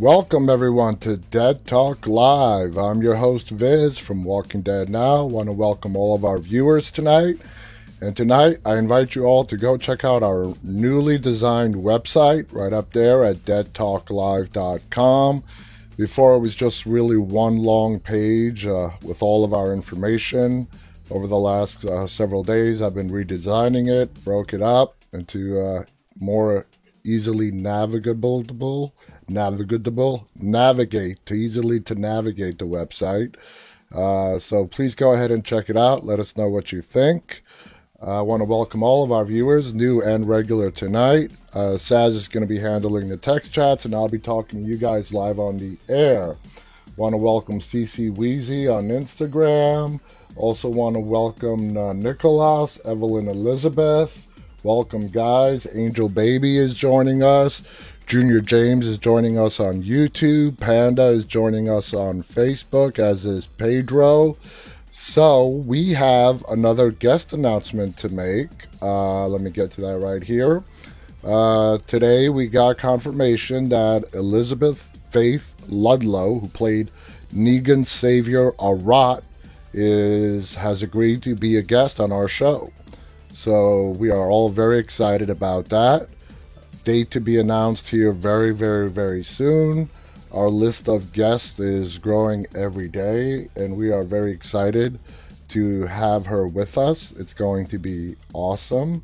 Welcome everyone to Dead Talk Live. I'm your host Viz from Walking Dead Now. Want to welcome all of our viewers tonight. And tonight I invite you all to go check out our newly designed website right up there at deadtalklive.com. Before it was just really one long page uh, with all of our information. Over the last uh, several days, I've been redesigning it, broke it up into uh, more easily navigable, navigable, navigate to easily to navigate the website. Uh, so please go ahead and check it out. Let us know what you think. I want to welcome all of our viewers, new and regular, tonight. Uh, Saz is going to be handling the text chats, and I'll be talking to you guys live on the air. Want to welcome CC Wheezy on Instagram. Also, want to welcome uh, Nicholas, Evelyn Elizabeth. Welcome, guys. Angel Baby is joining us. Junior James is joining us on YouTube. Panda is joining us on Facebook, as is Pedro. So we have another guest announcement to make. Uh, let me get to that right here. Uh, today we got confirmation that Elizabeth Faith Ludlow, who played Negan's savior Arat, is has agreed to be a guest on our show. So we are all very excited about that. Date to be announced here very, very, very soon. Our list of guests is growing every day, and we are very excited to have her with us. It's going to be awesome.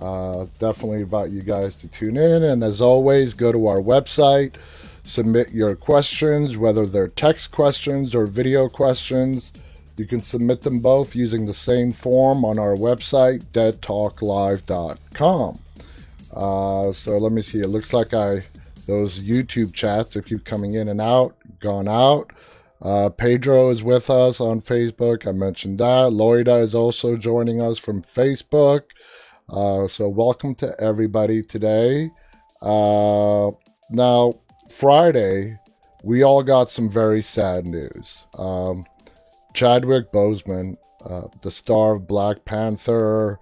Uh, definitely invite you guys to tune in. And as always, go to our website, submit your questions, whether they're text questions or video questions. You can submit them both using the same form on our website, deadtalklive.com. Uh, so let me see. It looks like I those YouTube chats that keep coming in and out, gone out. Uh, Pedro is with us on Facebook. I mentioned that. Loida is also joining us from Facebook. Uh, so, welcome to everybody today. Uh, now, Friday, we all got some very sad news. Um, Chadwick Boseman, uh, the star of Black Panther,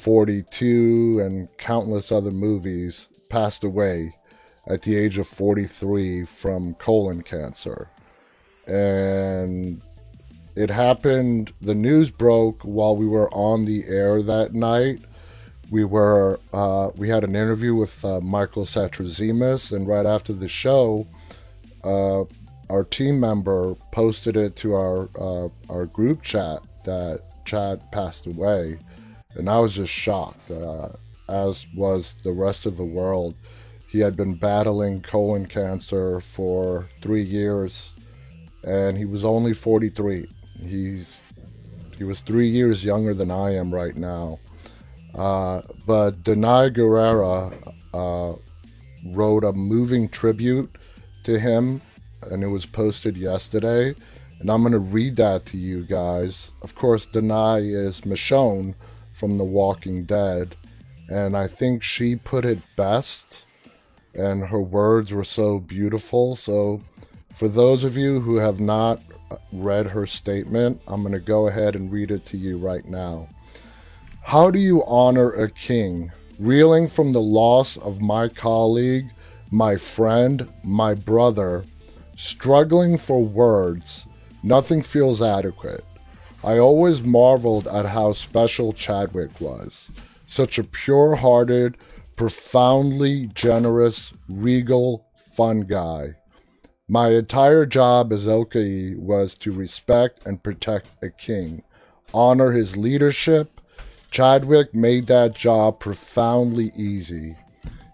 42, and countless other movies, passed away at the age of 43 from colon cancer. And it happened, the news broke while we were on the air that night. We were, uh, we had an interview with uh, Michael Satrazemis, and right after the show, uh, our team member posted it to our uh, our group chat that Chad passed away, and I was just shocked, uh, as was the rest of the world. He had been battling colon cancer for three years, and he was only 43. He's he was three years younger than I am right now. Uh, but Danai Gurira uh, wrote a moving tribute to him, and it was posted yesterday. And I'm going to read that to you guys. Of course, Danai is Michonne from The Walking Dead, and I think she put it best and her words were so beautiful. So, for those of you who have not read her statement, I'm going to go ahead and read it to you right now. How do you honor a king? Reeling from the loss of my colleague, my friend, my brother, struggling for words, nothing feels adequate. I always marveled at how special Chadwick was. Such a pure hearted, profoundly generous, regal, fun guy. My entire job as Okoye was to respect and protect a king, honor his leadership. Chadwick made that job profoundly easy.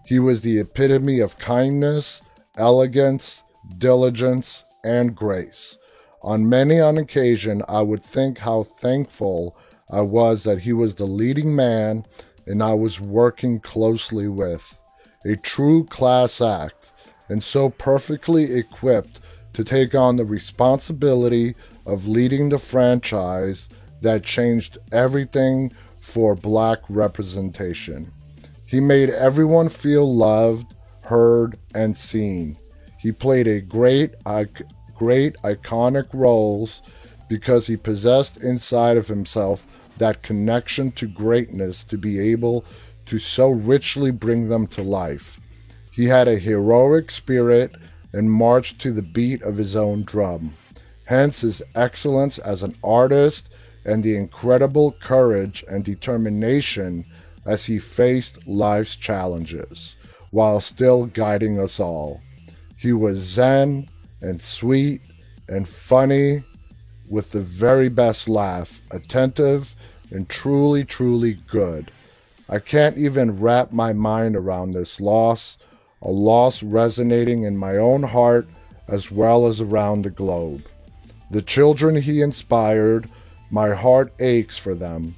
He was the epitome of kindness, elegance, diligence, and grace. On many an occasion, I would think how thankful I was that he was the leading man and I was working closely with. A true class act, and so perfectly equipped to take on the responsibility of leading the franchise that changed everything for black representation. He made everyone feel loved, heard, and seen. He played a great, great iconic roles because he possessed inside of himself that connection to greatness to be able to so richly bring them to life. He had a heroic spirit and marched to the beat of his own drum. Hence his excellence as an artist and the incredible courage and determination as he faced life's challenges while still guiding us all. He was zen and sweet and funny with the very best laugh, attentive and truly, truly good. I can't even wrap my mind around this loss, a loss resonating in my own heart as well as around the globe. The children he inspired, my heart aches for them.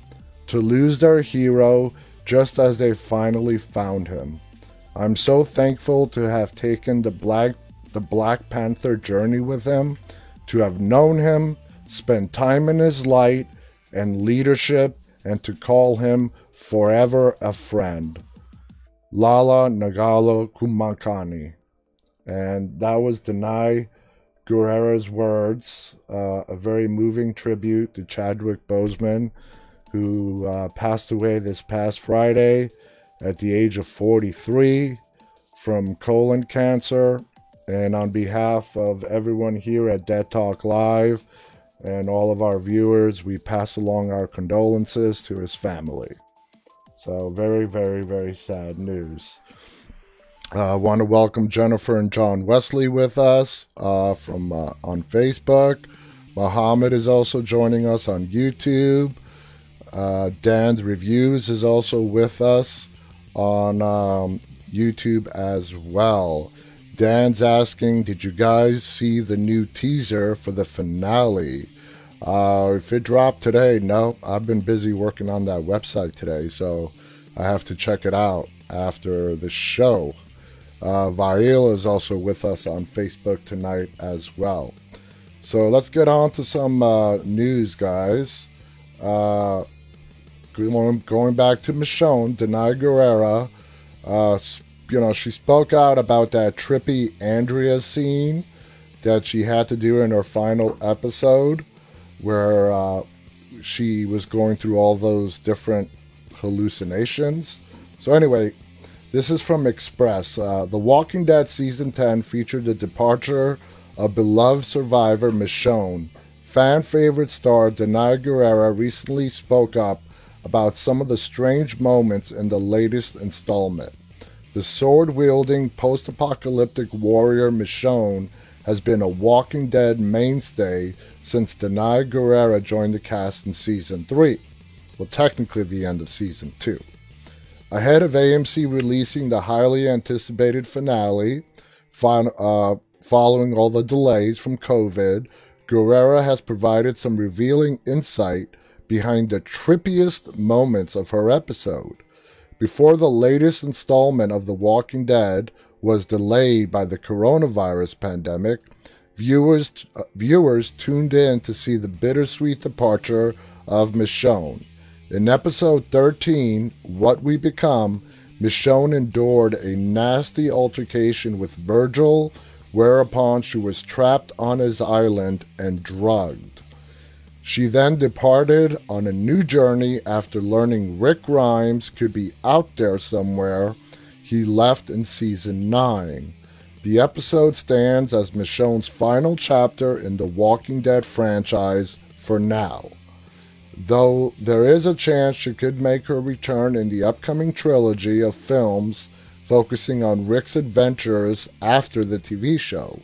To lose their hero just as they finally found him. I'm so thankful to have taken the Black, the Black Panther journey with him, to have known him, spent time in his light and leadership, and to call him forever a friend. Lala Nagalo Kumakani. And that was Danai Gurira's words, uh, a very moving tribute to Chadwick Boseman who uh, passed away this past Friday at the age of 43 from colon cancer. And on behalf of everyone here at Dead Talk Live and all of our viewers, we pass along our condolences to his family. So, very, very, very sad news. I uh, want to welcome Jennifer and John Wesley with us uh, from uh, on Facebook. Muhammad is also joining us on YouTube. Uh, Dan's Reviews is also with us on um, YouTube as well. Dan's asking, Did you guys see the new teaser for the finale? Uh, if it dropped today, no, I've been busy working on that website today, so I have to check it out after the show. Uh, Vail is also with us on Facebook tonight as well. So let's get on to some uh, news, guys. Uh, going back to Michonne, Danai Gurira, uh, you know, she spoke out about that trippy Andrea scene that she had to do in her final episode where uh, she was going through all those different hallucinations. So, anyway, this is from Express. Uh, the Walking Dead Season 10 featured the departure of beloved survivor Michonne. Fan favorite star Danai Gurira recently spoke up about some of the strange moments in the latest installment. The sword wielding post apocalyptic warrior Michonne has been a Walking Dead mainstay since Danai Gurira joined the cast in season 3. Well, technically, the end of season 2. Ahead of AMC releasing the highly anticipated finale, uh, following all the delays from COVID, Gurira has provided some revealing insight behind the trippiest moments of her episode. Before the latest installment of The Walking Dead was delayed by the coronavirus pandemic, viewers, uh, viewers tuned in to see the bittersweet departure of Michonne. In episode 13, What We Become, Michonne endured a nasty altercation with Virgil, whereupon she was trapped on his island and drugged. She then departed on a new journey after learning Rick Grimes could be out there somewhere. He left in season 9. The episode stands as Michonne's final chapter in the Walking Dead franchise for now. Though there is a chance she could make her return in the upcoming trilogy of films focusing on Rick's adventures after the TV show.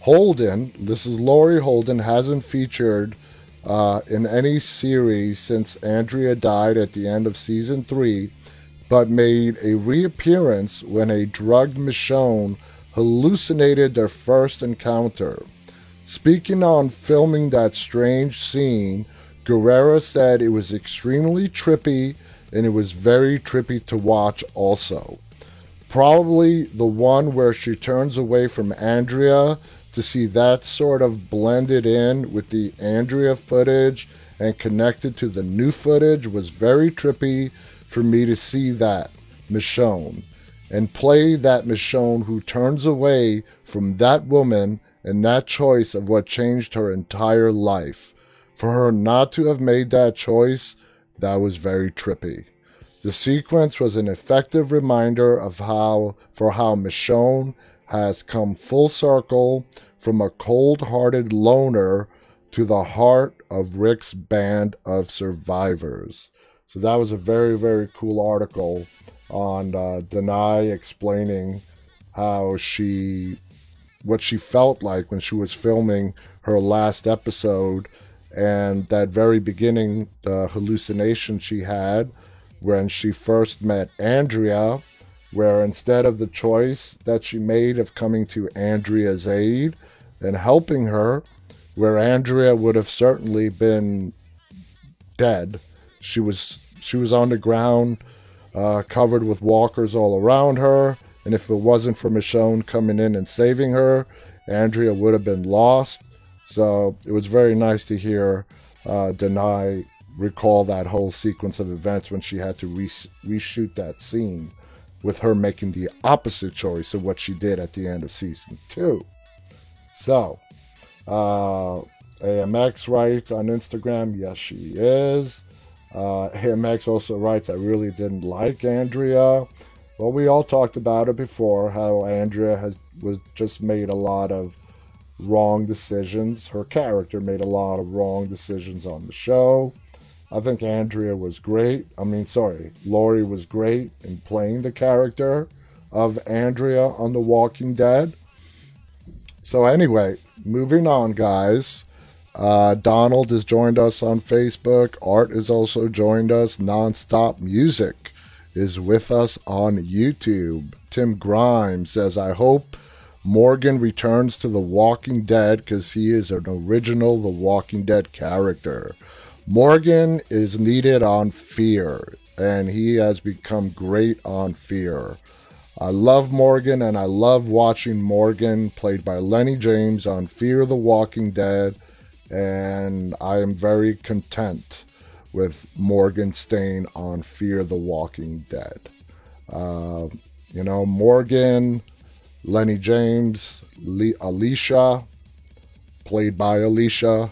Holden, this is Lori Holden, hasn't featured uh, in any series since Andrea died at the end of season three, but made a reappearance when a drugged Michonne hallucinated their first encounter. Speaking on filming that strange scene, Gurira said it was extremely trippy and it was very trippy to watch also. Probably the one where she turns away from Andrea to see that sort of blended in with the Andrea footage and connected to the new footage was very trippy for me to see that Michonne and play that Michonne who turns away from that woman and that choice of what changed her entire life. For her not to have made that choice, that was very trippy. The sequence was an effective reminder of how, for how Michonne has come full circle from a cold hearted loner to the heart of Rick's band of survivors. So that was a very, very cool article on uh, Danai explaining how she, what she felt like when she was filming her last episode and that very beginning the hallucination she had when she first met Andrea, where instead of the choice that she made of coming to Andrea's aid and helping her, where Andrea would have certainly been dead, she was she was on the ground, uh, covered with walkers all around her, and if it wasn't for Michonne coming in and saving her, Andrea would have been lost. So it was very nice to hear uh, Danai recall that whole sequence of events when she had to re- reshoot that scene with her making the opposite choice of what she did at the end of season two. So, uh, AMX writes on Instagram, yes, she is. Uh, AMX also writes, I really didn't like Andrea. Well, we all talked about it before, how Andrea has was just made a lot of wrong decisions. Her character made a lot of wrong decisions on the show. I think Andrea was great. I mean, sorry, Lori was great in playing the character of Andrea on The Walking Dead. So, anyway, moving on, guys. Uh, Donald has joined us on Facebook. Art has also joined us. Nonstop Music is with us on YouTube. Tim Grimes says, I hope Morgan returns to The Walking Dead because he is an original The Walking Dead character. Morgan is needed on Fear, and he has become great on Fear. I love Morgan, and I love watching Morgan, played by Lennie James, on Fear the Walking Dead, and I am very content with Morgan staying on Fear the Walking Dead. Uh, you know, Morgan Lennie James, Le- Alicia, played by Alicia.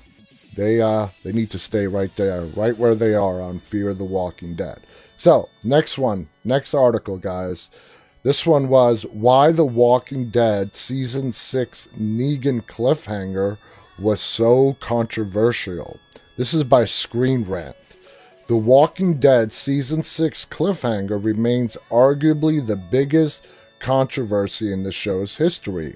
They uh they need to stay right there, right where they are on Fear the Walking Dead. So next one, next article, guys. This one was why the Walking Dead season six Negan cliffhanger was so controversial. This is by Screen Rant. The Walking Dead season six cliffhanger remains arguably the biggest controversy in the show's history.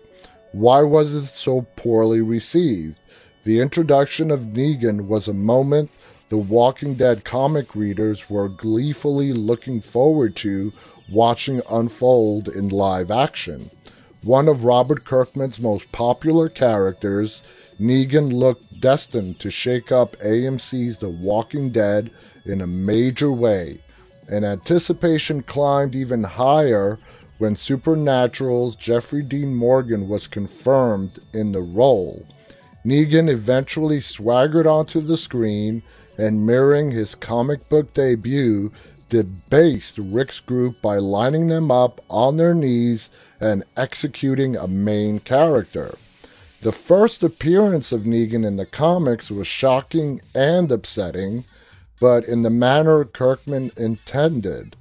Why was it so poorly received? The introduction of Negan was a moment the Walking Dead comic readers were gleefully looking forward to watching unfold in live action. One of Robert Kirkman's most popular characters, Negan looked destined to shake up AMC's The Walking Dead in a major way, and anticipation climbed even higher when Supernatural's Jeffrey Dean Morgan was confirmed in the role. Negan eventually swaggered onto the screen and, mirroring his comic book debut, debased Rick's group by lining them up on their knees and executing a main character. The first appearance of Negan in the comics was shocking and upsetting, but in the manner Kirkman intended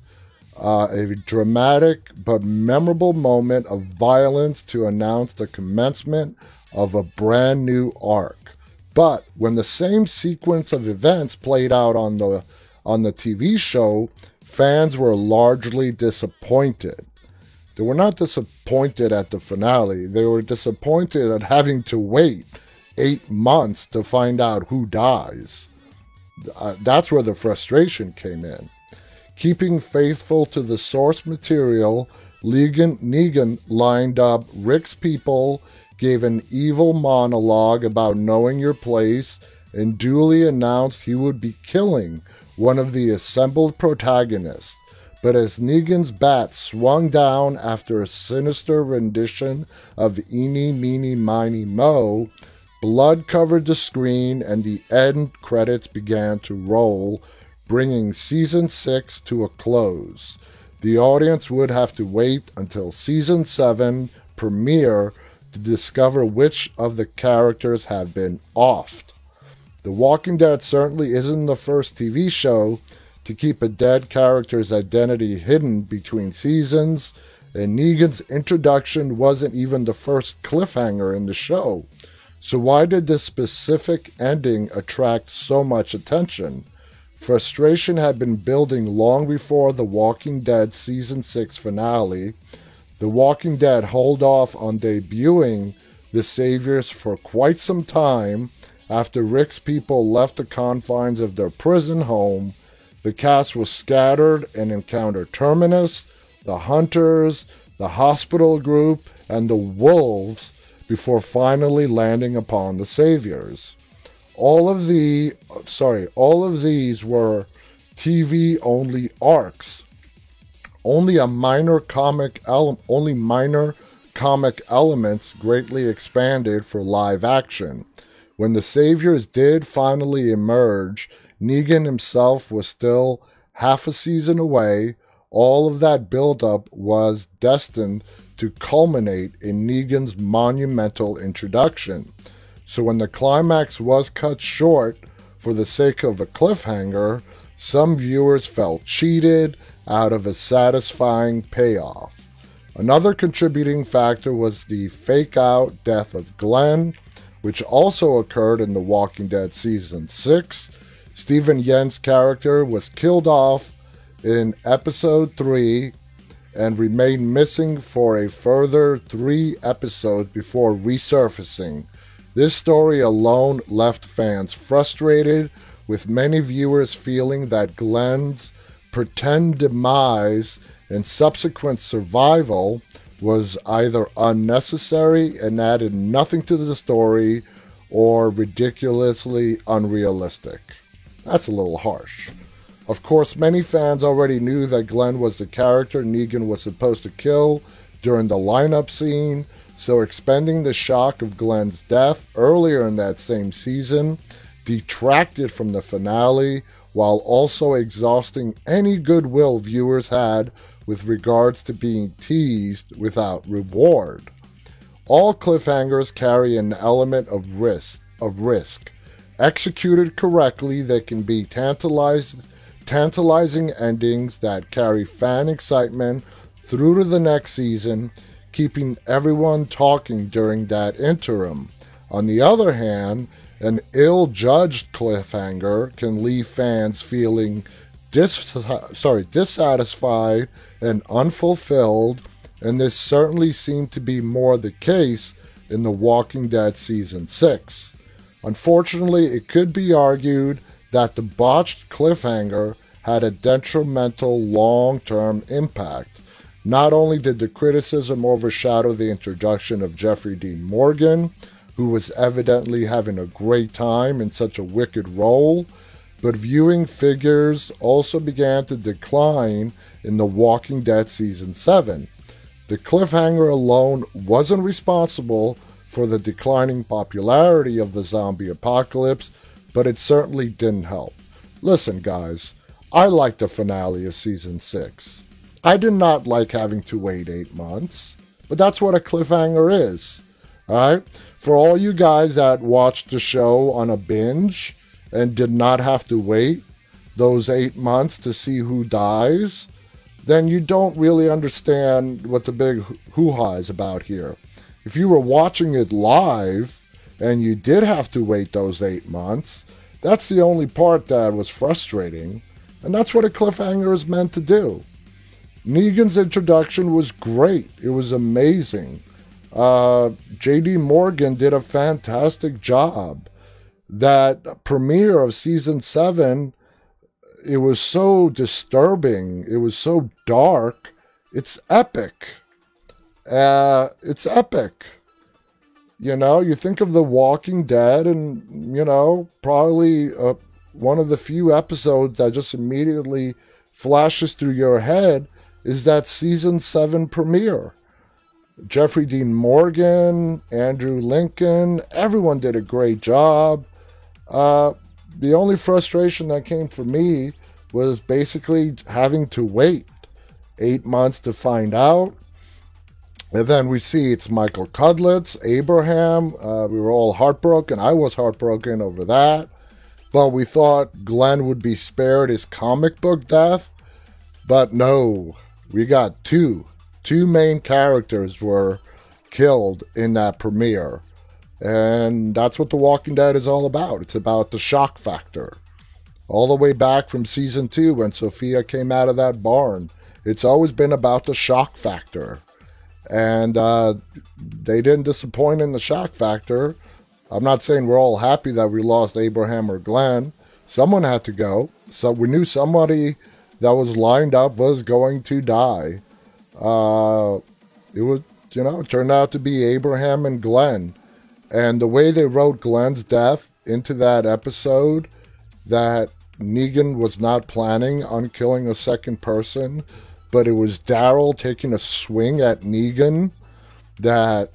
uh, a dramatic but memorable moment of violence to announce the commencement of a brand new arc. But when the same sequence of events played out on the on the TV show, fans were largely disappointed. They were not disappointed at the finale. They were disappointed at having to wait eight months to find out who dies. Uh, that's where the frustration came in. Keeping faithful to the source material, Negan, Negan lined up Rick's people, gave an evil monologue about knowing your place, and duly announced he would be killing one of the assembled protagonists. But as Negan's bat swung down after a sinister rendition of Eeny, Meeny, Miny, Mo, blood covered the screen and the end credits began to roll, bringing season 6 to a close. The audience would have to wait until season 7 premiere to discover which of the characters have been offed. The Walking Dead certainly isn't the first TV show to keep a dead character's identity hidden between seasons, and Negan's introduction wasn't even the first cliffhanger in the show. So, why did this specific ending attract so much attention? Frustration had been building long before The Walking Dead Season 6 finale. The Walking Dead hold off on debuting the Saviors for quite some time after Rick's people left the confines of their prison home. The cast was scattered and encountered Terminus, the Hunters, the Hospital Group, and the Wolves before finally landing upon the Saviors. All of the sorry, all of these were TV only arcs. Only a minor comic ele- only minor comic elements greatly expanded for live action. When the Saviors did finally emerge, Negan himself was still half a season away. All of that buildup was destined to culminate in Negan's monumental introduction. So when the climax was cut short for the sake of a cliffhanger, some viewers felt cheated out of a satisfying payoff. Another contributing factor was the fake out death of Glenn, which also occurred in The Walking Dead Season 6. Steven Yeun's character was killed off in Episode 3 and remained missing for a further three episodes before resurfacing. This story alone left fans frustrated, with many viewers feeling that Glenn's pretend demise and subsequent survival was either unnecessary and added nothing to the story or ridiculously unrealistic. That's a little harsh. Of course, many fans already knew that Glenn was the character Negan was supposed to kill during the lineup scene, so expending the shock of Glenn's death earlier in that same season detracted from the finale while also exhausting any goodwill viewers had with regards to being teased without reward. All cliffhangers carry an element of risk, of risk. Executed correctly, they can be tantalizing endings that carry fan excitement through to the next season, keeping everyone talking during that interim. On the other hand, an ill judged cliffhanger can leave fans feeling dis- sorry, dissatisfied and unfulfilled, and this certainly seemed to be more the case in The Walking Dead Season 6. Unfortunately, it could be argued that the botched cliffhanger had a detrimental long term impact. Not only did the criticism overshadow the introduction of Jeffrey Dean Morgan, who was evidently having a great time in such a wicked role, but viewing figures also began to decline in The Walking Dead Season 7. The cliffhanger alone wasn't responsible for the declining popularity of the zombie apocalypse, but it certainly didn't help. Listen, guys, I liked the finale of season six. I did not like having to wait eight months, but that's what a cliffhanger is. Alright? For all you guys that watched the show on a binge and did not have to wait those eight months to see who dies, then you don't really understand what the big hoo ha is about here. If you were watching it live and you did have to wait those eight months, that's the only part that was frustrating. And that's what a cliffhanger is meant to do. Negan's introduction was great. It was amazing. Uh, J.D. Morgan did a fantastic job. That premiere of season seven, it was so disturbing. It was so dark. It's epic. Uh, it's epic. You know, you think of The Walking Dead, and, you know, probably uh, one of the few episodes that just immediately flashes through your head is that season 7 premiere. Jeffrey Dean Morgan, Andrew Lincoln, everyone did a great job. Uh, the only frustration that came for me was basically having to wait eight months to find out. And then we see it's Michael Cudlitz, Abraham. Uh, we were all heartbroken. I was heartbroken over that. But we thought Glenn would be spared his comic book death. But no, we got two Two main characters were killed in that premiere. And that's what The Walking Dead is all about. It's about the shock factor. All the way back from season two when Sophia came out of that barn, it's always been about the shock factor. And uh, they didn't disappoint in the shock factor. I'm not saying we're all happy that we lost Abraham or Glenn. Someone had to go. So we knew somebody that was lined up was going to die. Uh, it was, you know, turned out to be Abraham and Glenn. And the way they wrote Glenn's death into that episode, that Negan was not planning on killing a second person, but it was Daryl taking a swing at Negan that,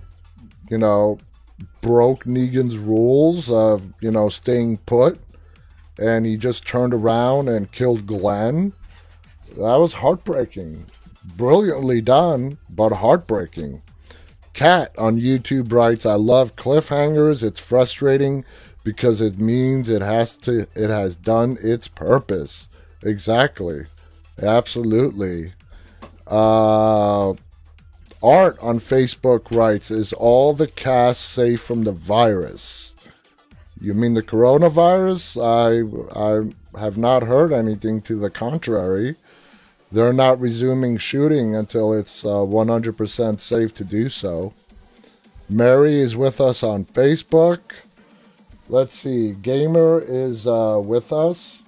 you know, broke Negan's rules of, you know, staying put. And he just turned around and killed Glenn. That was heartbreaking. Brilliantly done, but heartbreaking. Cat on YouTube writes, I love cliffhangers. It's frustrating because it means it has to it has done its purpose. Exactly. Absolutely. Uh Art on Facebook writes, Is all the cast safe from the virus? You mean the coronavirus? I I have not heard anything to the contrary. They're not resuming shooting until it's uh, 100% safe to do so. Mary is with us on Facebook. Let's see. Gamer is uh, with us.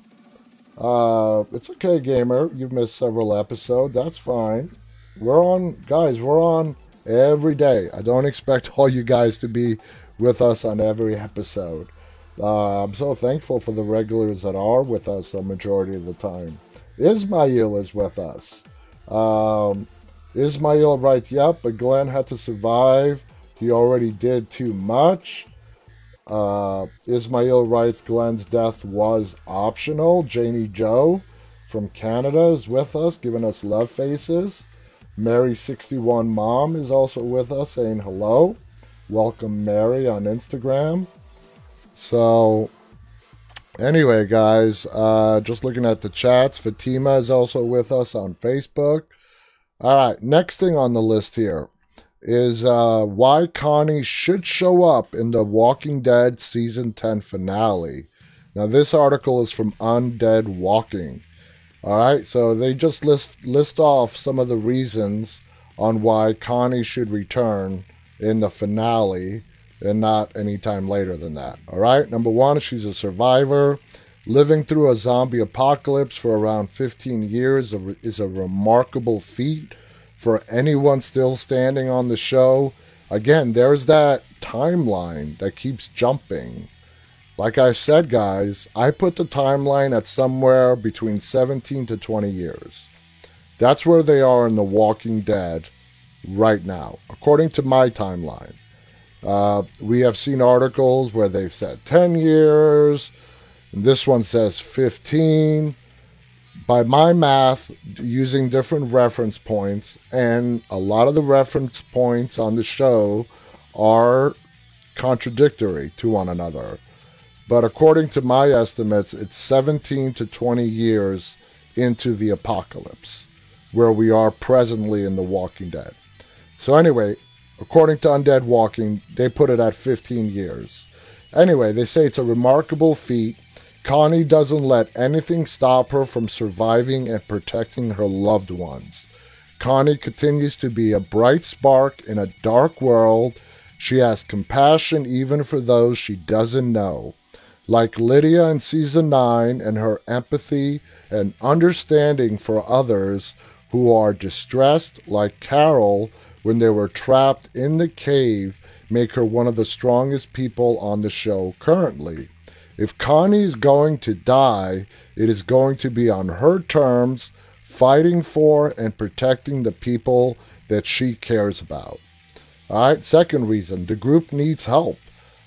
Uh, it's okay, Gamer. You've missed several episodes. That's fine. We're on, guys, we're on every day. I don't expect all you guys to be with us on every episode. Uh, I'm so thankful for the regulars that are with us a majority of the time. Ismail is with us. Um, Ismail writes, Yep, but Glenn had to survive. He already did too much. Uh, Ismail writes, Glenn's death was optional. Janie Joe from Canada is with us, giving us love faces. Mary61 Mom is also with us, saying hello. Welcome, Mary, on Instagram. So, Anyway, guys, uh, just looking at the chats, Fatima is also with us on Facebook. All right, next thing on the list here is uh, why Connie should show up in the Walking Dead season 10 finale. Now, this article is from Undead Walking. All right, so they just list list off some of the reasons on why Connie should return in the finale and not any time later than that. All right. Number one, she's a survivor. Living through a zombie apocalypse for around 15 years is a remarkable feat for anyone still standing on the show. Again, there's that timeline that keeps jumping. Like I said, guys, I put the timeline at somewhere between 17 to 20 years. That's where they are in The Walking Dead right now, according to my timeline. Uh, we have seen articles where they've said 10 years, and this one says 15. By my math, using different reference points, and a lot of the reference points on the show are contradictory to one another. But according to my estimates, it's 17 to 20 years into the apocalypse, where we are presently in The Walking Dead. So, anyway, According to Undead Walking, they put it at 15 years. Anyway, they say it's a remarkable feat. Connie doesn't let anything stop her from surviving and protecting her loved ones. Connie continues to be a bright spark in a dark world. She has compassion even for those she doesn't know. Like Lydia in season 9 and her empathy and understanding for others who are distressed, like Carol, when they were trapped in the cave make her one of the strongest people on the show currently. If Connie is going to die, it is going to be on her terms, fighting for and protecting the people that she cares about. All right, second reason the group needs help.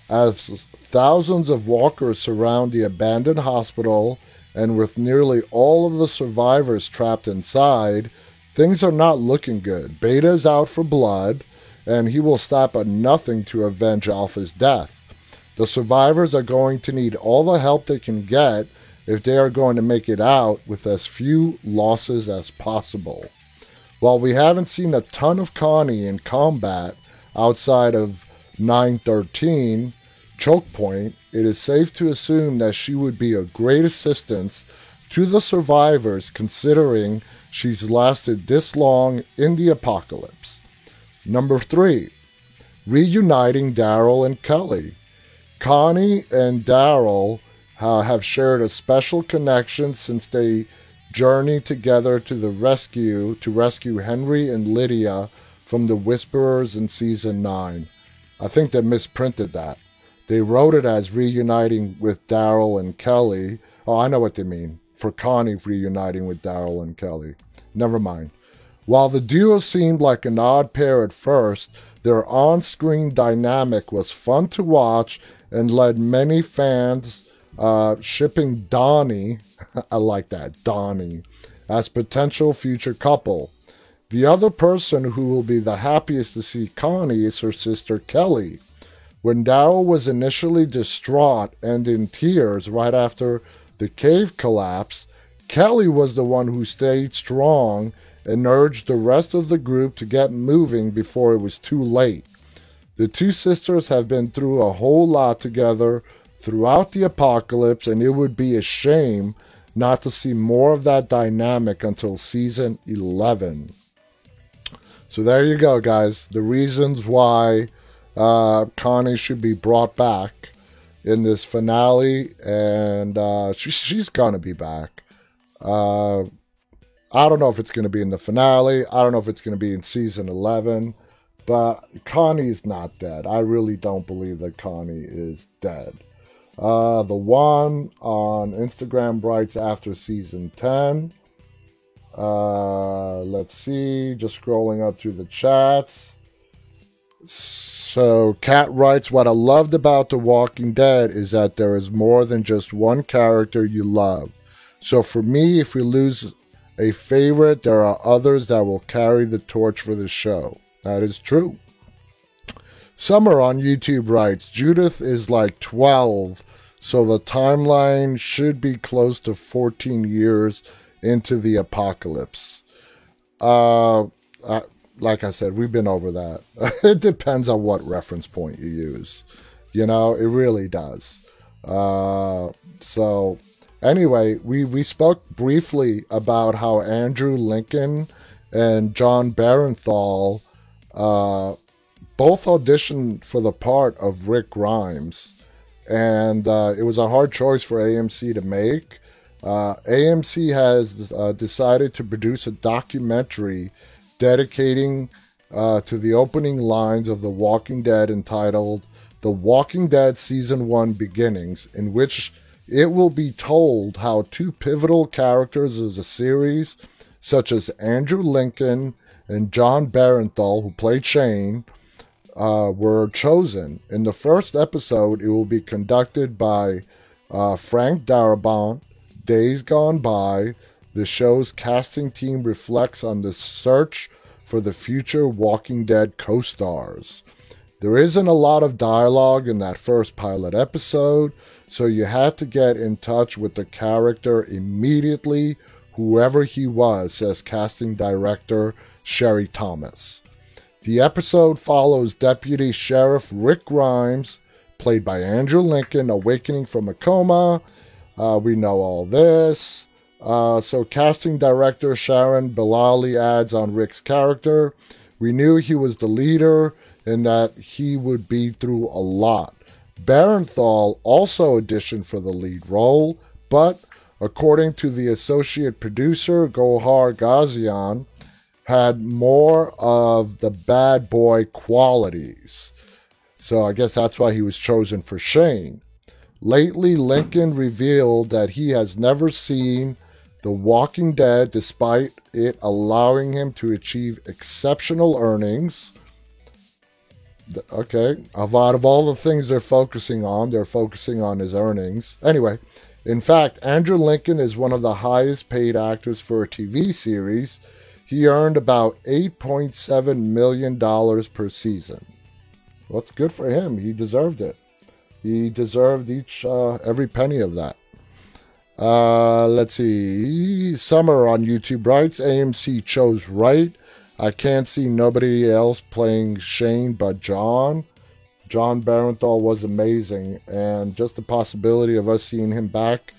As thousands of walkers surround the abandoned hospital, and with nearly all of the survivors trapped inside, Things are not looking good. Beta is out for blood, and he will stop at nothing to avenge Alpha's death. The survivors are going to need all the help they can get if they are going to make it out with as few losses as possible. While we haven't seen a ton of Connie in combat outside of 913 Choke Point, it is safe to assume that she would be a great assistance to the survivors considering she's lasted this long in the apocalypse. Number 3. Reuniting Daryl and Kelly. Connie and Daryl uh, have shared a special connection since they journeyed together to the rescue to rescue Henry and Lydia from the Whisperers in season 9. I think they misprinted that. They wrote it as reuniting with Daryl and Kelly. Oh, I know what they mean. For Connie reuniting with Daryl and Kelly. Never mind. While the duo seemed like an odd pair at first, their on screen dynamic was fun to watch and led many fans uh, shipping Donnie, I like that, Donnie, as potential future couple. The other person who will be the happiest to see Connie is her sister Kelly. When Daryl was initially distraught and in tears right after the cave collapse, Kelly was the one who stayed strong and urged the rest of the group to get moving before it was too late. The two sisters have been through a whole lot together throughout the apocalypse, and it would be a shame not to see more of that dynamic until season 11. So there you go, guys. The reasons why uh, Connie should be brought back in this finale, and uh, she, she's gonna be back. Uh, I don't know if it's gonna be in the finale. I don't know if it's gonna be in season eleven. But Connie's not dead. I really don't believe that Connie is dead. Uh, the one on Instagram writes after season 10. Uh, let's see, just scrolling up through the chats. So, Kat writes, What I loved about The Walking Dead is that there is more than just one character you love. So, for me, if we lose a favorite, there are others that will carry the torch for the show. That is true. Summer on YouTube writes, Judith is like 12, so the timeline should be close to 14 years into the apocalypse. Uh, uh like I said, we've been over that. it depends on what reference point you use. You know, it really does. Uh, so, anyway, we, we spoke briefly about how Andrew Lincoln and Jon Bernthal uh, both auditioned for the part of Rick Grimes, and uh, it was a hard choice for AMC to make. Uh, AMC has uh, decided to produce a documentary dedicating uh, to the opening lines of The Walking Dead entitled The Walking Dead Season 1 Beginnings, in which it will be told how two pivotal characters of the series, such as Andrew Lincoln and Jon Bernthal, who played Shane, uh, were chosen. In the first episode, it will be conducted by uh, Frank Darabont. Days Gone By, the show's casting team reflects on the search for the future Walking Dead co stars. There isn't a lot of dialogue in that first pilot episode, so you had to get in touch with the character immediately, whoever he was, says casting director Sherry Thomas. The episode follows Deputy Sheriff Rick Grimes, played by Andrew Lincoln, awakening from a coma. Uh, we know all this. Uh, so, casting director Sharon Bialy adds on Rick's character. We knew he was the leader and that he would be through a lot. Bernthal also auditioned for the lead role, but according to the associate producer Gohar Ghazian, had more of the bad boy qualities. So I guess that's why he was chosen for Shane. Lately, Lincoln revealed that he has never seen The Walking Dead despite it allowing him to achieve exceptional earnings. Okay, out of all the things they're focusing on, they're focusing on his earnings. Anyway, in fact, Andrew Lincoln is one of the highest paid actors for a TV series he earned about $8.7 million per season. Well, that's good for him. He deserved it. He deserved each, uh, every penny of that. Uh, let's see. Summer on YouTube writes AMC chose right I can't see nobody else playing Shane but Jon. Jon Bernthal was amazing, and just the possibility of us seeing him back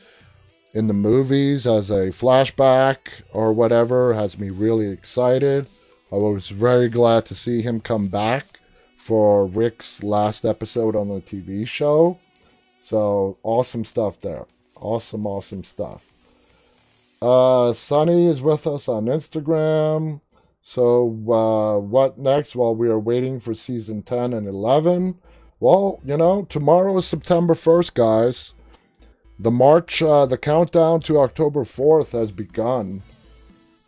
in the movies as a flashback or whatever has me really excited. I was very glad to see him come back for Rick's last episode on the TV show. So awesome stuff there. Awesome, awesome stuff. Uh, Sunny is with us on Instagram. So, uh, what next while we are waiting for season 10 and 11? Well, you know, tomorrow is September 1st, guys. The March, uh, the countdown to October 4th has begun.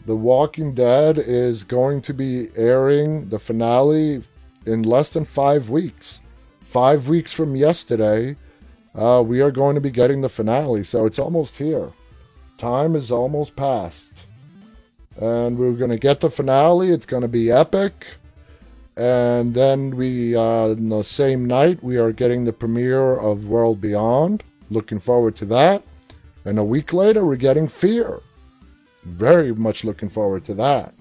The Walking Dead is going to be airing the finale in less than five weeks. Five weeks from yesterday, uh, we are going to be getting the finale, so it's almost here. Time is almost past. And we're going to get the finale. It's going to be epic. And then we, uh, in the same night, we are getting the premiere of World Beyond. Looking forward to that. And a week later, we're getting Fear. Very much looking forward to that.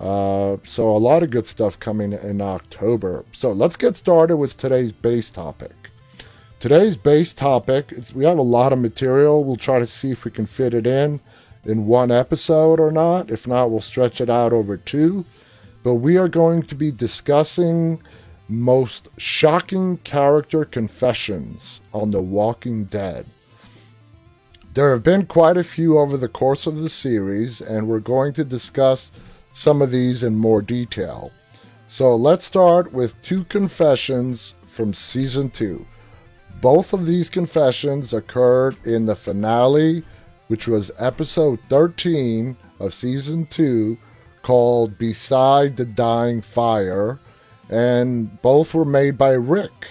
Uh, so, a lot of good stuff coming in October. So, let's get started with today's base topic. Today's base topic we have a lot of material. We'll try to see if we can fit it in in one episode or not. If not, we'll stretch it out over two. But we are going to be discussing most shocking character confessions on The Walking Dead. There have been quite a few over the course of the series, and we're going to discuss some of these in more detail. So let's start with two confessions from season 2. Both of these confessions occurred in the finale, which was episode 13 of season 2, called Beside the Dying Fire and both were made by Rick.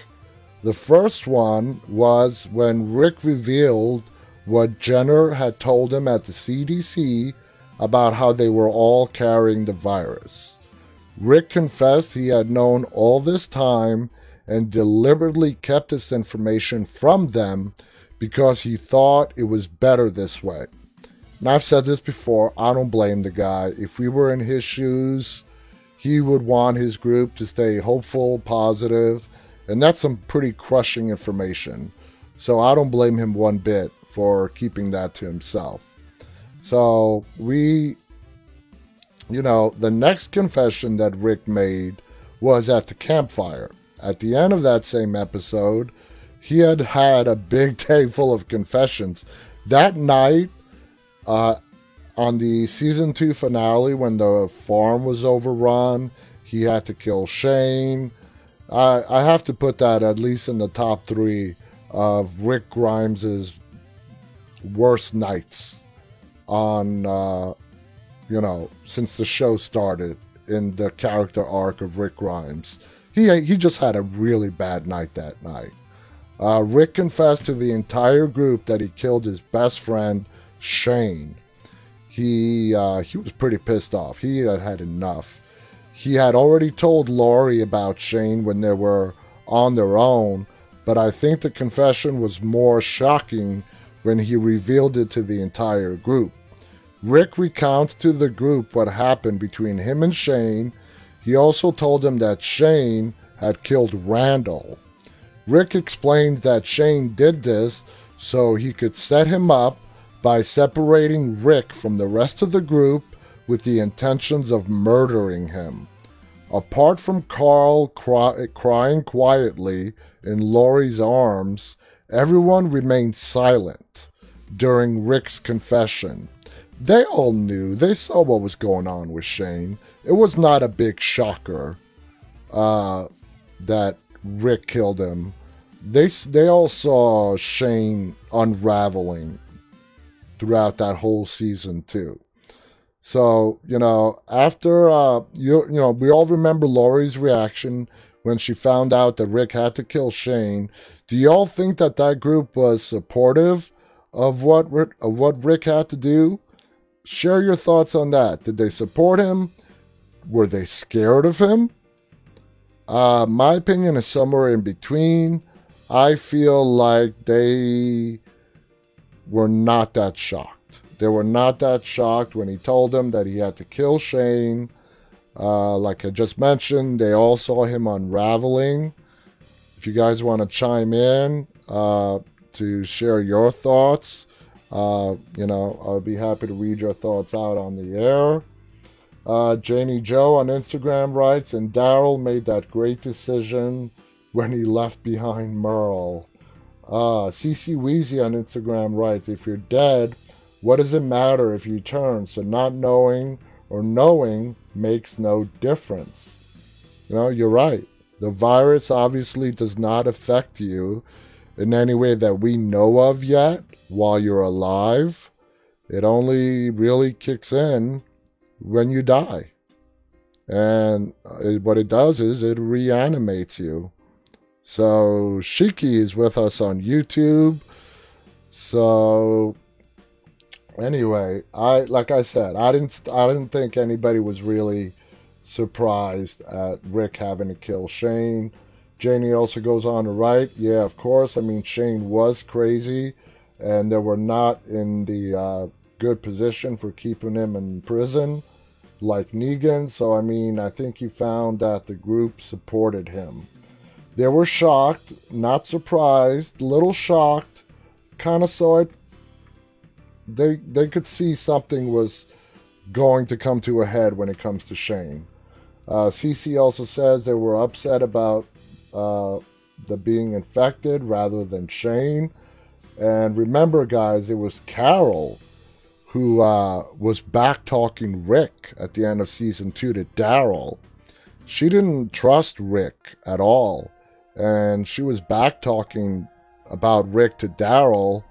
The first one was when Rick revealed what Jenner had told him at the CDC about how they were all carrying the virus. Rick confessed he had known all this time and deliberately kept this information from them because he thought it was better this way. And I've said this before, I don't blame the guy. If we were in his shoes, he would want his group to stay hopeful, positive, and that's some pretty crushing information. So I don't blame him one bit for keeping that to himself. So we, you know, the next confession that Rick made was at the campfire. At the end of that same episode, he had had a big day full of confessions. That night, uh, on the season two finale when the farm was overrun, he had to kill Shane. I, I have to put that at least in the top three of Rick Grimes's worst nights on, uh, you know, since the show started in the character arc of Rick Grimes. He, he just had a really bad night that night. Uh, Rick confessed to the entire group that he killed his best friend, Shane he uh, he was pretty pissed off. He had had enough. He had already told Lori about Shane when they were on their own, but I think the confession was more shocking when he revealed it to the entire group. Rick recounts to the group what happened between him and Shane. He also told them that Shane had killed Randall. Rick explained that Shane did this so he could set him up by separating Rick from the rest of the group with the intentions of murdering him. Apart from Carl cry- crying quietly in Lori's arms, everyone remained silent during Rick's confession. They all knew, they saw what was going on with Shane. It was not a big shocker uh, that Rick killed him. They, they all saw Shane unraveling throughout that whole season too. So you know, after uh, you you know, we all remember Lori's reaction when she found out that Rick had to kill Shane. Do y'all think that that group was supportive of what of what Rick had to do? Share your thoughts on that. Did they support him? Were they scared of him? Uh, my opinion is somewhere in between. I feel like they were not that shocked. They were not that shocked when he told them that he had to kill Shane. Uh, like I just mentioned, they all saw him unraveling. If you guys want to chime in uh, to share your thoughts, uh, you know, I'll be happy to read your thoughts out on the air. Uh, Janie Joe on Instagram writes, and Daryl made that great decision when he left behind Merle. Uh, CC Weezy on Instagram writes, if you're dead, what does it matter if you turn? So not knowing or knowing makes no difference. You know, you're right. The virus obviously does not affect you in any way that we know of yet while you're alive. It only really kicks in when you die. And what it does is it reanimates you. So Shiki is with us on YouTube. So anyway, I like I said, I didn't I didn't think anybody was really surprised at Rick having to kill Shane. Janie also goes on to write, yeah, of course. I mean, Shane was crazy, and they were not in the uh, good position for keeping him in prison like Negan. So, I mean, I think he found that the group supported him. They were shocked, not surprised, little shocked, kind of saw it. They they could see something was going to come to a head when it comes to Shane. Uh, CC also says they were upset about uh, the being infected rather than Shane. And remember, guys, it was Carol who uh, was back talking Rick at the end of season two to Daryl. She didn't trust Rick at all and she was back talking about Rick to Daryl,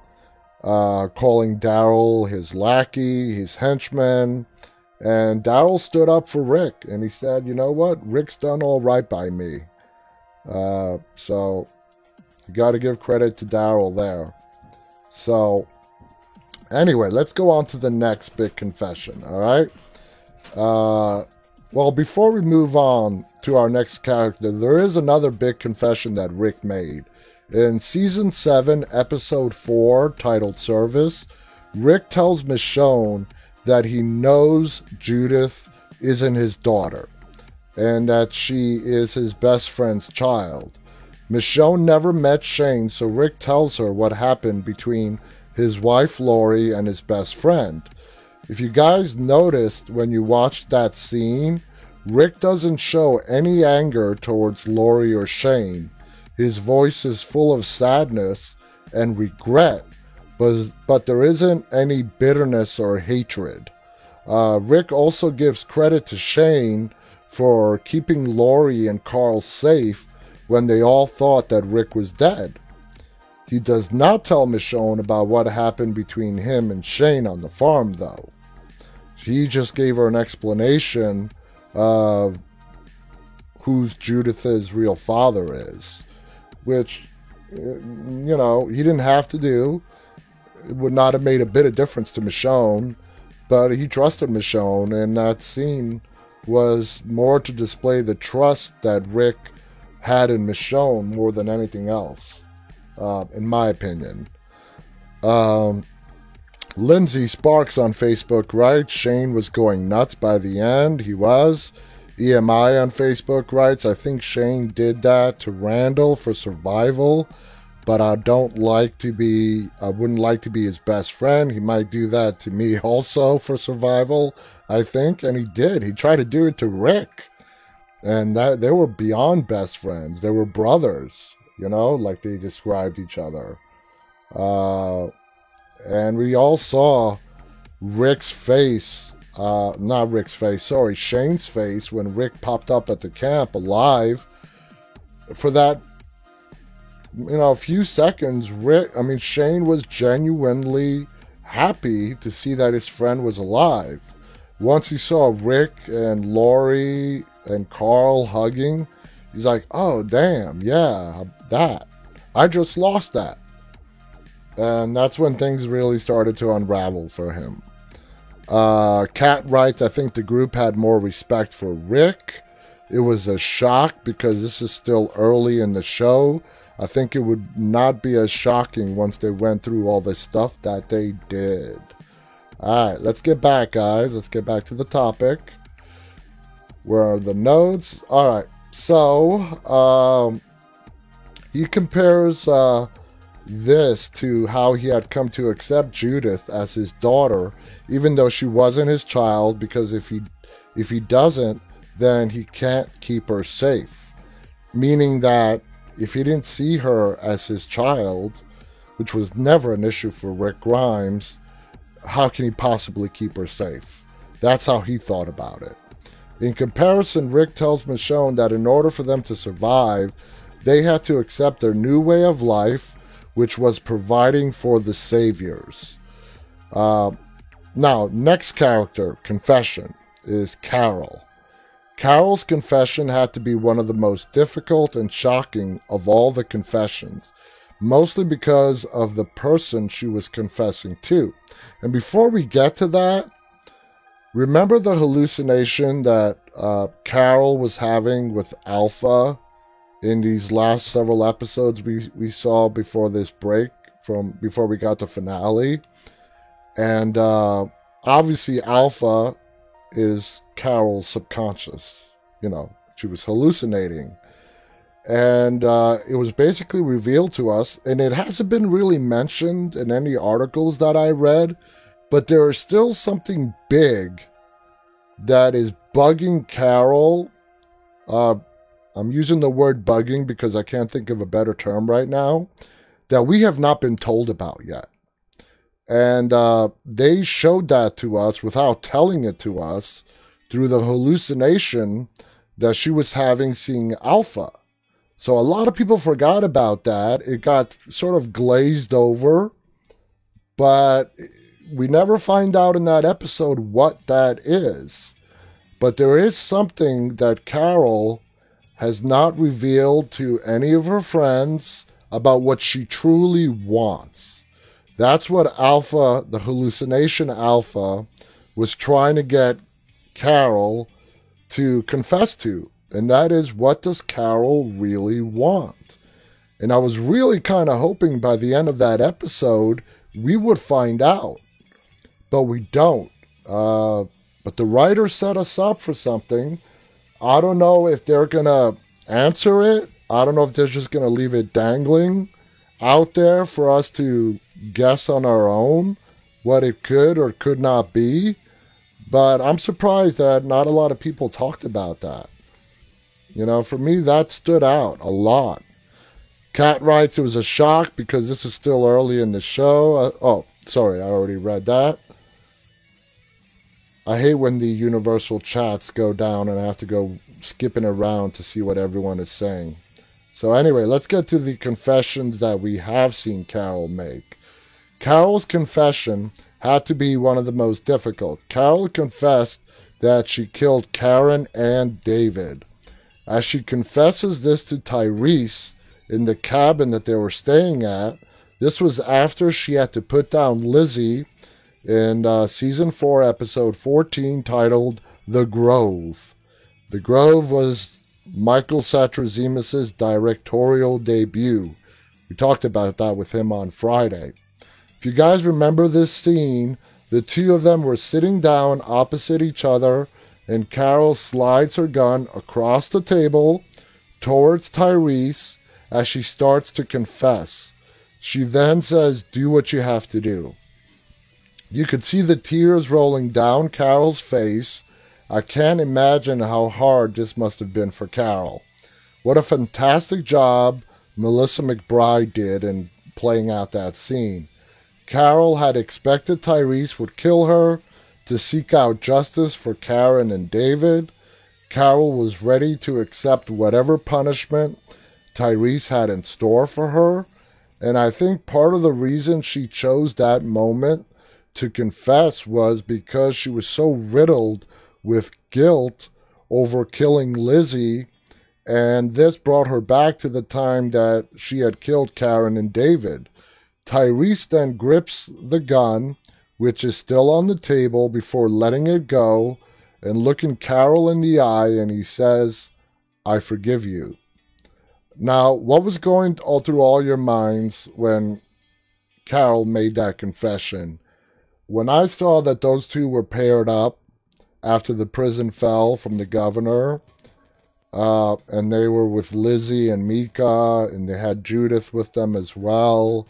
uh, calling Daryl his lackey, his henchman. And Daryl stood up for Rick and he said, You know what? Rick's done all right by me. Uh, so you got to give credit to Daryl there. So, anyway, let's go on to the next big confession, all right? Uh, well, before we move on to our next character, there is another big confession that Rick made. In season 7, episode 4, titled Service, Rick tells Michonne that he knows Judith isn't his daughter and that she is his best friend's child. Michonne never met Shane, so Rick tells her what happened between his wife Lori and his best friend. If you guys noticed when you watched that scene, Rick doesn't show any anger towards Lori or Shane. His voice is full of sadness and regret, but, but there isn't any bitterness or hatred. Uh, Rick also gives credit to Shane for keeping Lori and Carl safe when they all thought that Rick was dead. He does not tell Michonne about what happened between him and Shane on the farm, though. He just gave her an explanation of who Judith's real father is, which, you know, he didn't have to do. It would not have made a bit of difference to Michonne, but he trusted Michonne, and that scene was more to display the trust that Rick had in Michonne more than anything else, uh, in my opinion. Um, Lindsay Sparks on Facebook writes Shane was going nuts by the end. He was. EMI on Facebook writes I think Shane did that to Randall for survival, but I don't like to be, I wouldn't like to be his best friend. He might do that to me also for survival, I think. And he did. He tried to do it to Rick. And that they were beyond best friends. They were brothers, you know, like they described each other. Uh, and we all saw Rick's face, uh, not Rick's face, sorry, Shane's face when Rick popped up at the camp alive. For that, you know, a few seconds, Rick, I mean, Shane was genuinely happy to see that his friend was alive. Once he saw Rick and Lori and Carl hugging, he's like, oh, damn, yeah, that. I just lost that. And that's when things really started to unravel for him. Uh, writes, I think the group had more respect for Rick. It was a shock because this is still early in the show. I think it would not be as shocking once they went through all the stuff that they did. Alright, let's get back, guys. Let's get back to the topic. Where are the notes? All right. So, um, he compares uh, this to how he had come to accept Judith as his daughter, even though she wasn't his child, because if he if he doesn't, then he can't keep her safe. Meaning that if he didn't see her as his child, which was never an issue for Rick Grimes, how can he possibly keep her safe? That's how he thought about it. In comparison, Rick tells Michonne that in order for them to survive, they had to accept their new way of life, which was providing for the saviors. Uh, now, next character, confession, is Carol. Carol's confession had to be one of the most difficult and shocking of all the confessions, mostly because of the person she was confessing to. And before we get to that, remember the hallucination that uh, Carol was having with Alpha in these last several episodes we, we saw before this break from before we got to finale. And uh, obviously, Alpha is Carol's subconscious. You know, she was hallucinating. And uh, it was basically revealed to us, and it hasn't been really mentioned in any articles that I read, but there is still something big that is bugging Carol. Uh, I'm using the word bugging because I can't think of a better term right now that we have not been told about yet. And uh, they showed that to us without telling it to us through the hallucination that she was having seeing Alpha. So a lot of people forgot about that. It got sort of glazed over, but we never find out in that episode what that is. But there is something that Carol has not revealed to any of her friends about what she truly wants. That's what Alpha, the hallucination Alpha, was trying to get Carol to confess to. And that is what does Carol really want? And I was really kind of hoping by the end of that episode we would find out. But we don't. Uh, but the writer set us up for something. I don't know if they're going to answer it. I don't know if they're just going to leave it dangling out there for us to guess on our own what it could or could not be. But I'm surprised that not a lot of people talked about that. You know, for me, that stood out a lot. Cat writes it was a shock because this is still early in the show. Uh, oh, sorry, I already read that. I hate when the universal chats go down and I have to go skipping around to see what everyone is saying. So, anyway, let's get to the confessions that we have seen Carol make. Carol's confession had to be one of the most difficult. Carol confessed that she killed Karen and David. As she confesses this to Tyrese in the cabin that they were staying at, this was after she had to put down Lizzie in uh, season 4, episode 14, titled The Grove. The Grove was Michael Satrazemis' directorial debut. We talked about that with him on Friday. If you guys remember this scene, the two of them were sitting down opposite each other, and Carol slides her gun across the table towards Tyrese as she starts to confess. She then says, Do what you have to do. You could see the tears rolling down Carol's face. I can't imagine how hard this must have been for Carol. What a fantastic job Melissa McBride did in playing out that scene. Carol had expected Tyrese would kill her to seek out justice for Karen and David. Carol was ready to accept whatever punishment Tyrese had in store for her. And I think part of the reason she chose that moment to confess was because she was so riddled with guilt over killing Lizzie. And this brought her back to the time that she had killed Karen and David. Tyrese then grips the gun, which is still on the table, before letting it go and looking Carol in the eye, and he says, I forgive you. Now, what was going all through all your minds when Carol made that confession? When I saw that those two were paired up, after the prison fell from the governor. Uh, and they were with Lizzie and Mika, and they had Judith with them as well.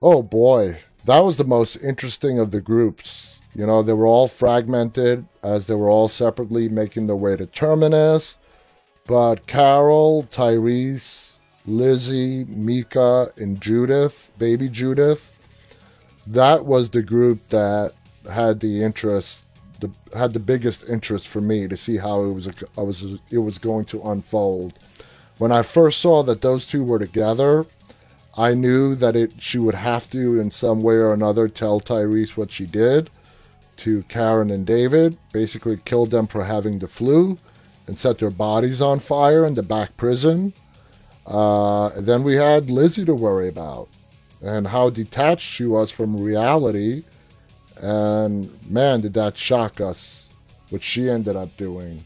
Oh boy, that was the most interesting of the groups. You know, they were all fragmented as they were all separately making their way to Terminus. But Carol, Tyrese, Lizzie, Mika, and Judith, baby Judith, that was the group that had the interest, the, had the biggest interest for me to see how it was, I was, it was going to unfold. When I first saw that those two were together, I knew that it she would have to, in some way or another, tell Tyrese what she did to Karen and David. Basically, killed them for having the flu and set their bodies on fire in the back prison. Uh, then we had Lizzie to worry about and how detached she was from reality. And man, did that shock us, what she ended up doing.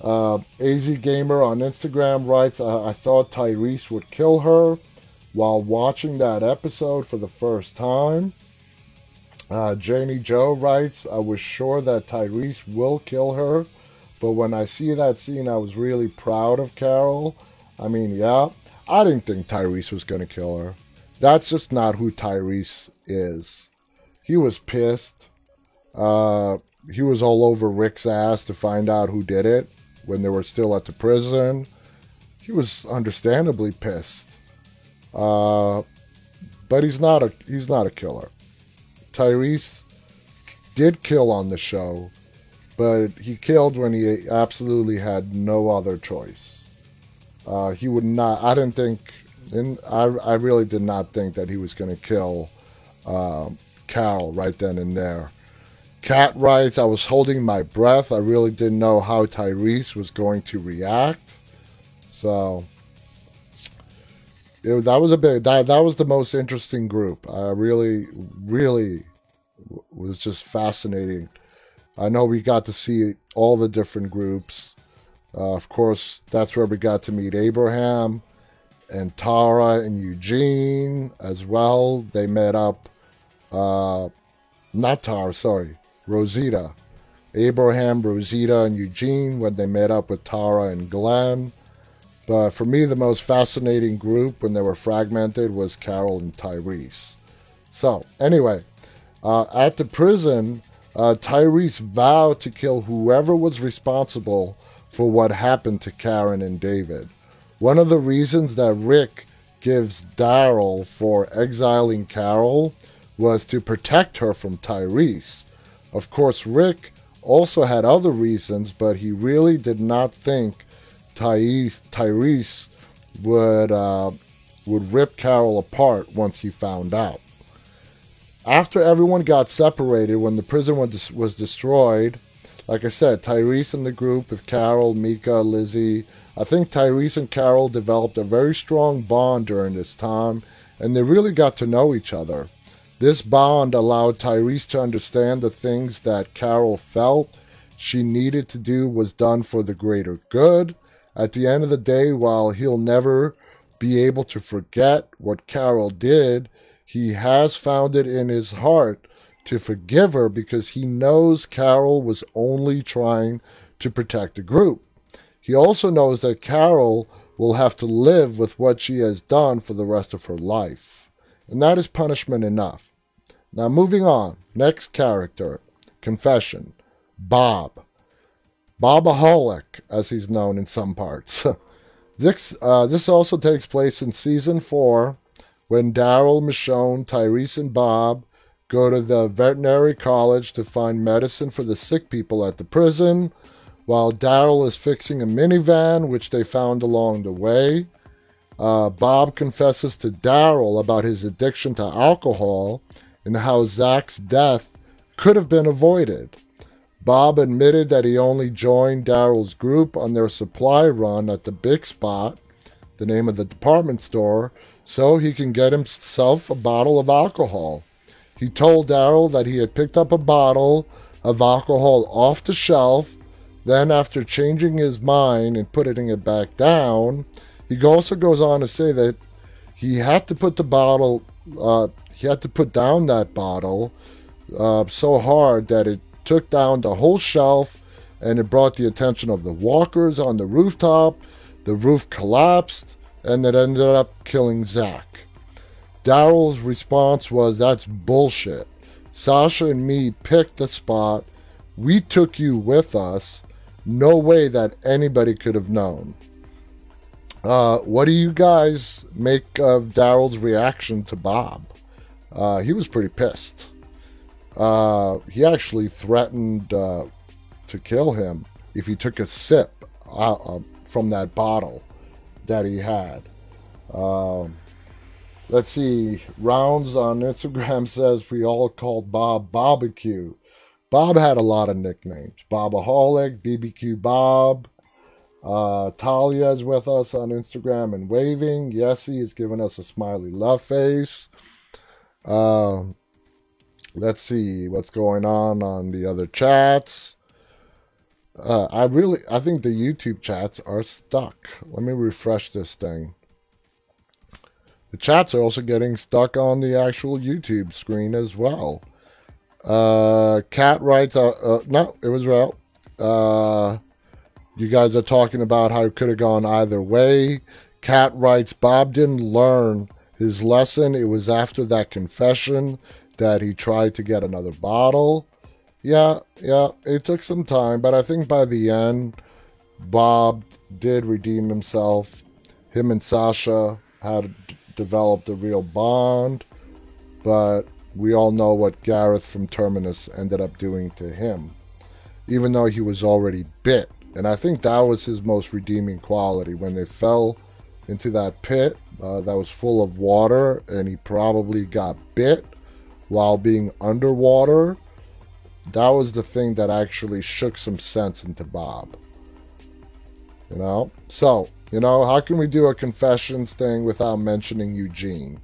Uh, AZ Gamer on Instagram writes, I-, I thought Tyrese would kill her while watching that episode for the first time. Uh, Janie Joe writes, I was sure that Tyrese will kill her, but when I see that scene, I was really proud of Carol. I mean, yeah, I didn't think Tyrese was going to kill her. That's just not who Tyrese is. He was pissed. Uh, he was all over Rick's ass to find out who did it when they were still at the prison. He was understandably pissed. Uh, but he's not a he's not a killer. Tyrese did kill on the show, but he killed when he absolutely had no other choice. Uh, he would not. I didn't think, and I, I really did not think that he was going to kill uh, Carol right then and there. Cat writes, I was holding my breath. I really didn't know how Tyrese was going to react. So it, that was a big that that was the most interesting group. I really, really was just fascinating. I know we got to see all the different groups. Uh, of course, that's where we got to meet Abraham and Tara and Eugene as well. They met up. Uh, not Tara, sorry, Rosita. Abraham, Rosita, and Eugene when they met up with Tara and Glenn. But for me, the most fascinating group when they were fragmented was Carol and Tyrese. So, anyway, uh, at the prison, uh, Tyrese vowed to kill whoever was responsible for what happened to Karen and David. One of the reasons that Rick gives Daryl for exiling Carol was to protect her from Tyrese. Of course, Rick also had other reasons, but he really did not think Tyrese, Tyrese would uh, would rip Carol apart once he found out. After everyone got separated, when the prison was, was destroyed, like I said, Tyrese and the group with Carol, Mika, Lizzie, I think Tyrese and Carol developed a very strong bond during this time, and they really got to know each other. This bond allowed Tyrese to understand the things that Carol felt she needed to do was done for the greater good, at the end of the day, while he'll never be able to forget what Carol did, he has found it in his heart to forgive her because he knows Carol was only trying to protect the group. He also knows that Carol will have to live with what she has done for the rest of her life. And that is punishment enough. Now, moving on. Next character Confession Bob. Bobaholic, as he's known in some parts. this, uh, this also takes place in season four when Daryl, Michonne, Tyrese, and Bob go to the veterinary college to find medicine for the sick people at the prison, while Daryl is fixing a minivan which they found along the way. Uh, Bob confesses to Daryl about his addiction to alcohol and how Zach's death could have been avoided. Bob admitted that he only joined Daryl's group on their supply run at the Big Spot, the name of the department store, so he can get himself a bottle of alcohol. He told Daryl that he had picked up a bottle of alcohol off the shelf. Then, after changing his mind and putting it back down, he also goes on to say that he had to put the bottle, uh, he had to put down that bottle uh, so hard that it took down the whole shelf and it brought the attention of the walkers on the rooftop. The roof collapsed and it ended up killing Zach. Daryl's response was, That's bullshit. Sasha and me picked the spot. We took you with us. No way that anybody could have known. Uh, what do you guys make of Daryl's reaction to Bob? Uh, he was pretty pissed. Uh, he actually threatened uh, to kill him if he took a sip uh, uh, from that bottle that he had. Um, let's see. Rounds on Instagram says we all called Bob Barbecue. Bob had a lot of nicknames. Bobaholic, BBQ Bob. Uh, Talia is with us on Instagram and waving. Yessie is giving us a smiley love face. Uh, let's see what's going on on the other chats. Uh, I really, I think the YouTube chats are stuck. Let me refresh this thing. The chats are also getting stuck on the actual YouTube screen as well. Uh, Cat writes, uh, uh, no, it was real. Uh, you guys are talking about how it could have gone either way. Cat writes, Bob didn't learn his lesson. It was after that confession that he tried to get another bottle. Yeah, yeah, it took some time, but I think by the end, Bob did redeem himself. Him and Sasha had developed a real bond, but we all know what Gareth from Terminus ended up doing to him, even though he was already bit. And I think that was his most redeeming quality when they fell into that pit uh, that was full of water and he probably got bit while being underwater. That was the thing that actually shook some sense into Bob. You know? So, you know, how can we do a confessions thing without mentioning Eugene?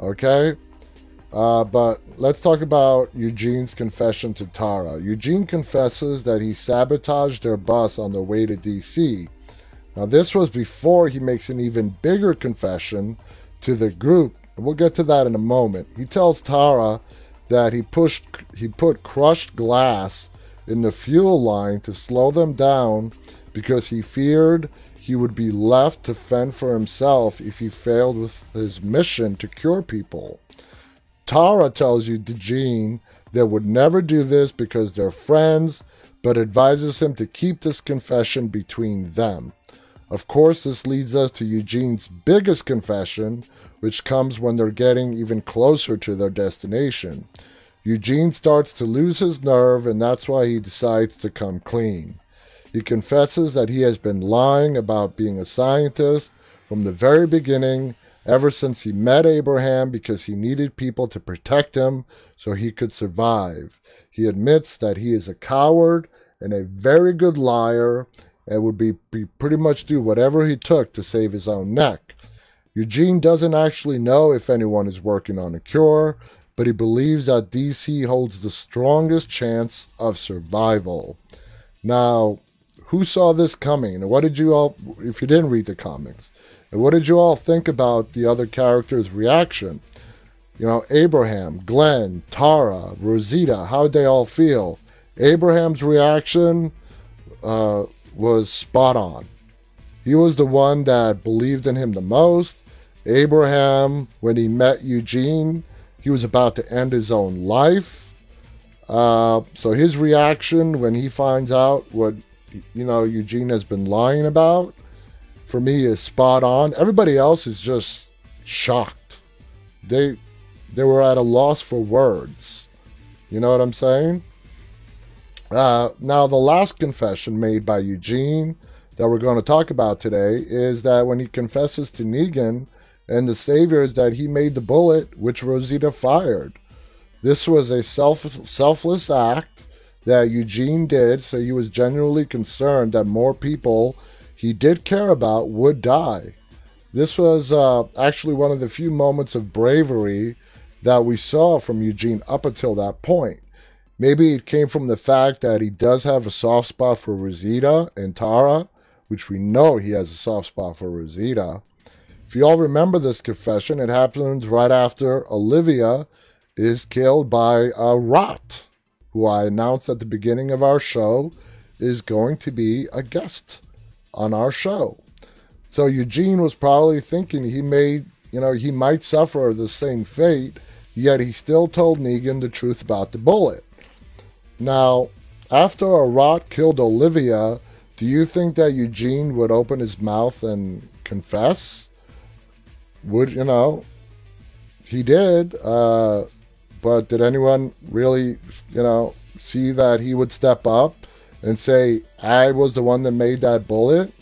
Okay? Uh, but let's talk about Eugene's confession to Tara. Eugene confesses that he sabotaged their bus on their way to DC. Now, this was before he makes an even bigger confession to the group. We'll get to that in a moment. He tells Tara that he pushed he put crushed glass in the fuel line to slow them down because he feared he would be left to fend for himself if he failed with his mission to cure people. Tara tells Eugene that would never do this because they're friends, but advises him to keep this confession between them. Of course, this leads us to Eugene's biggest confession, which comes when they're getting even closer to their destination. Eugene starts to lose his nerve, and that's why he decides to come clean. He confesses that he has been lying about being a scientist from the very beginning ever since he met Abraham because he needed people to protect him so he could survive. He admits that he is a coward and a very good liar and would be, be pretty much do whatever he took to save his own neck. Eugene doesn't actually know if anyone is working on a cure, but he believes that DC holds the strongest chance of survival. Now, who saw this coming? What did you all, if you didn't read the comics, and what did you all think about the other characters' reaction? You know, Abraham, Glenn, Tara, Rosita, how'd they all feel? Abraham's reaction uh, was spot on. He was the one that believed in him the most. Abraham, when he met Eugene, he was about to end his own life. Uh, so his reaction when he finds out what you know Eugene has been lying about for me is spot on. Everybody else is just shocked. They they were at a loss for words. You know what I'm saying? Uh, now, the last confession made by Eugene that we're going to talk about today is that when he confesses to Negan and the Saviors that he made the bullet which Rosita fired. This was a self, selfless act that Eugene did, so he was genuinely concerned that more people he did care about would die. This was uh, actually one of the few moments of bravery that we saw from Eugene up until that point. Maybe it came from the fact that he does have a soft spot for Rosita and Tara, which we know he has a soft spot for Rosita. If you all remember this confession, it happens right after Olivia is killed by Arat. who I announced at the beginning of our show, is going to be a guest on our show. So Eugene was probably thinking he may, you know, he might suffer the same fate, yet he still told Negan the truth about the bullet. Now, after Arat killed Olivia, do you think that Eugene would open his mouth and confess? Would, you know, he did. Uh, but did anyone really, you know, see that he would step up and say, I was the one that made that bullet?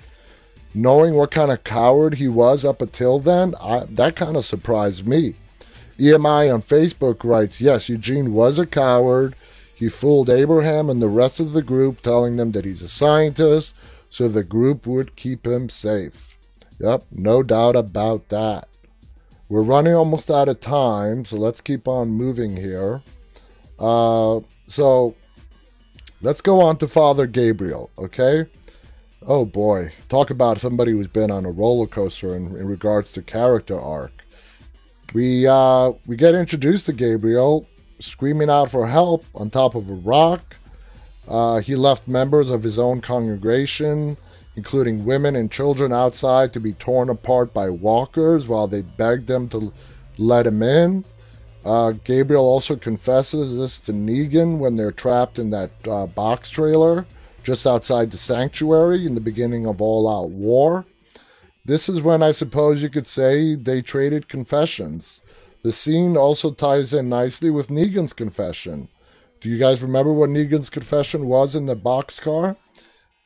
Knowing what kind of coward he was up until then, I, that kind of surprised me. EMI on Facebook writes, Yes, Eugene was a coward. He fooled Abraham and the rest of the group, telling them that he's a scientist, so the group would keep him safe. Yep, no doubt about that. We're running almost out of time, so let's keep on moving here. Uh, so let's go on to Father Gabriel, okay? Oh boy, talk about somebody who's been on a roller coaster in, in regards to character arc. We uh, we get introduced to Gabriel screaming out for help on top of a rock. Uh, he left members of his own congregation including women and children outside, to be torn apart by walkers while they begged them to let him in. Uh, Gabriel also confesses this to Negan when they're trapped in that uh, box trailer just outside the sanctuary in the beginning of All Out War. This is when I suppose you could say they traded confessions. The scene also ties in nicely with Negan's confession. Do you guys remember what Negan's confession was in the boxcar?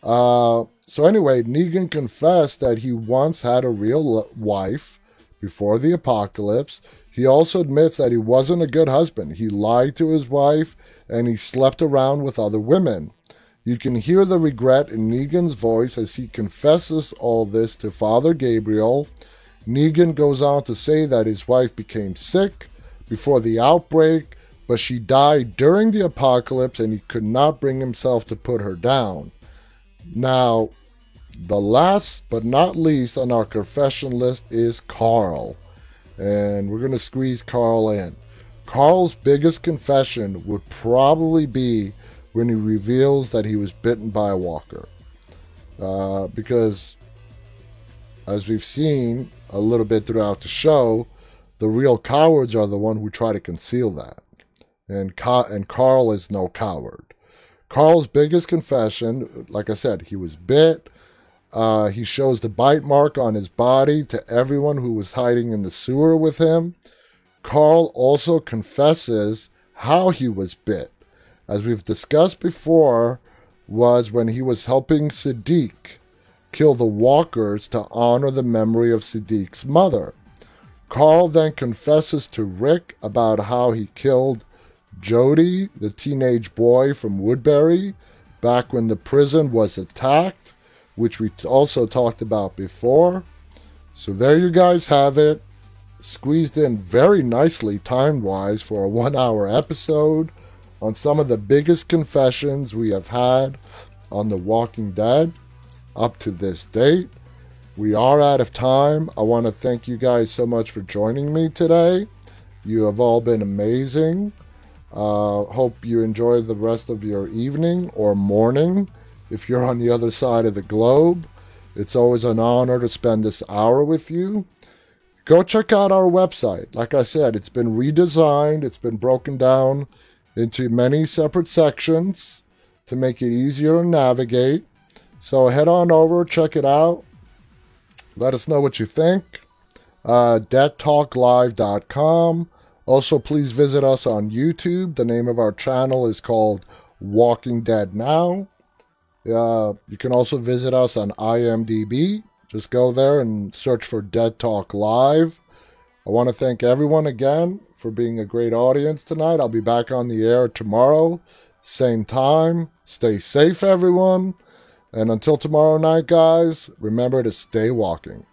Uh, so anyway, Negan confessed that he once had a real wife before the apocalypse. He also admits that he wasn't a good husband. He lied to his wife and he slept around with other women. You can hear the regret in Negan's voice as he confesses all this to Father Gabriel. Negan goes on to say that his wife became sick before the outbreak, but she died during the apocalypse and he could not bring himself to put her down. Now, the last but not least on our confession list is Carl. And we're going to squeeze Carl in. Carl's biggest confession would probably be when he reveals that he was bitten by a walker. Uh, because, as we've seen a little bit throughout the show, the real cowards are the one who try to conceal that. And, Ka- and Carl is no coward. Carl's biggest confession, like I said, he was bit. Uh, he shows the bite mark on his body to everyone who was hiding in the sewer with him. Carl also confesses how he was bit. As we've discussed before, was when he was helping Siddiq kill the walkers to honor the memory of Siddiq's mother. Carl then confesses to Rick about how he killed Jody, the teenage boy from Woodbury, back when the prison was attacked, which we also talked about before. So there you guys have it. Squeezed in very nicely time wise for a one hour episode on some of the biggest confessions we have had on The Walking Dead up to this date. We are out of time. I want to thank you guys so much for joining me today. You have all been amazing. Uh, hope you enjoy the rest of your evening or morning if you're on the other side of the globe. It's always an honor to spend this hour with you. Go check out our website. Like I said, it's been redesigned, it's been broken down into many separate sections to make it easier to navigate. So head on over, check it out. Let us know what you think. Uh, deadtalklive.com also, please visit us on YouTube. The name of our channel is called Walking Dead Now. Uh, you can also visit us on IMDb. Just go there and search for Dead Talk Live. I want to thank everyone again for being a great audience tonight. I'll be back on the air tomorrow, same time. Stay safe, everyone. And until tomorrow night, guys, remember to stay walking.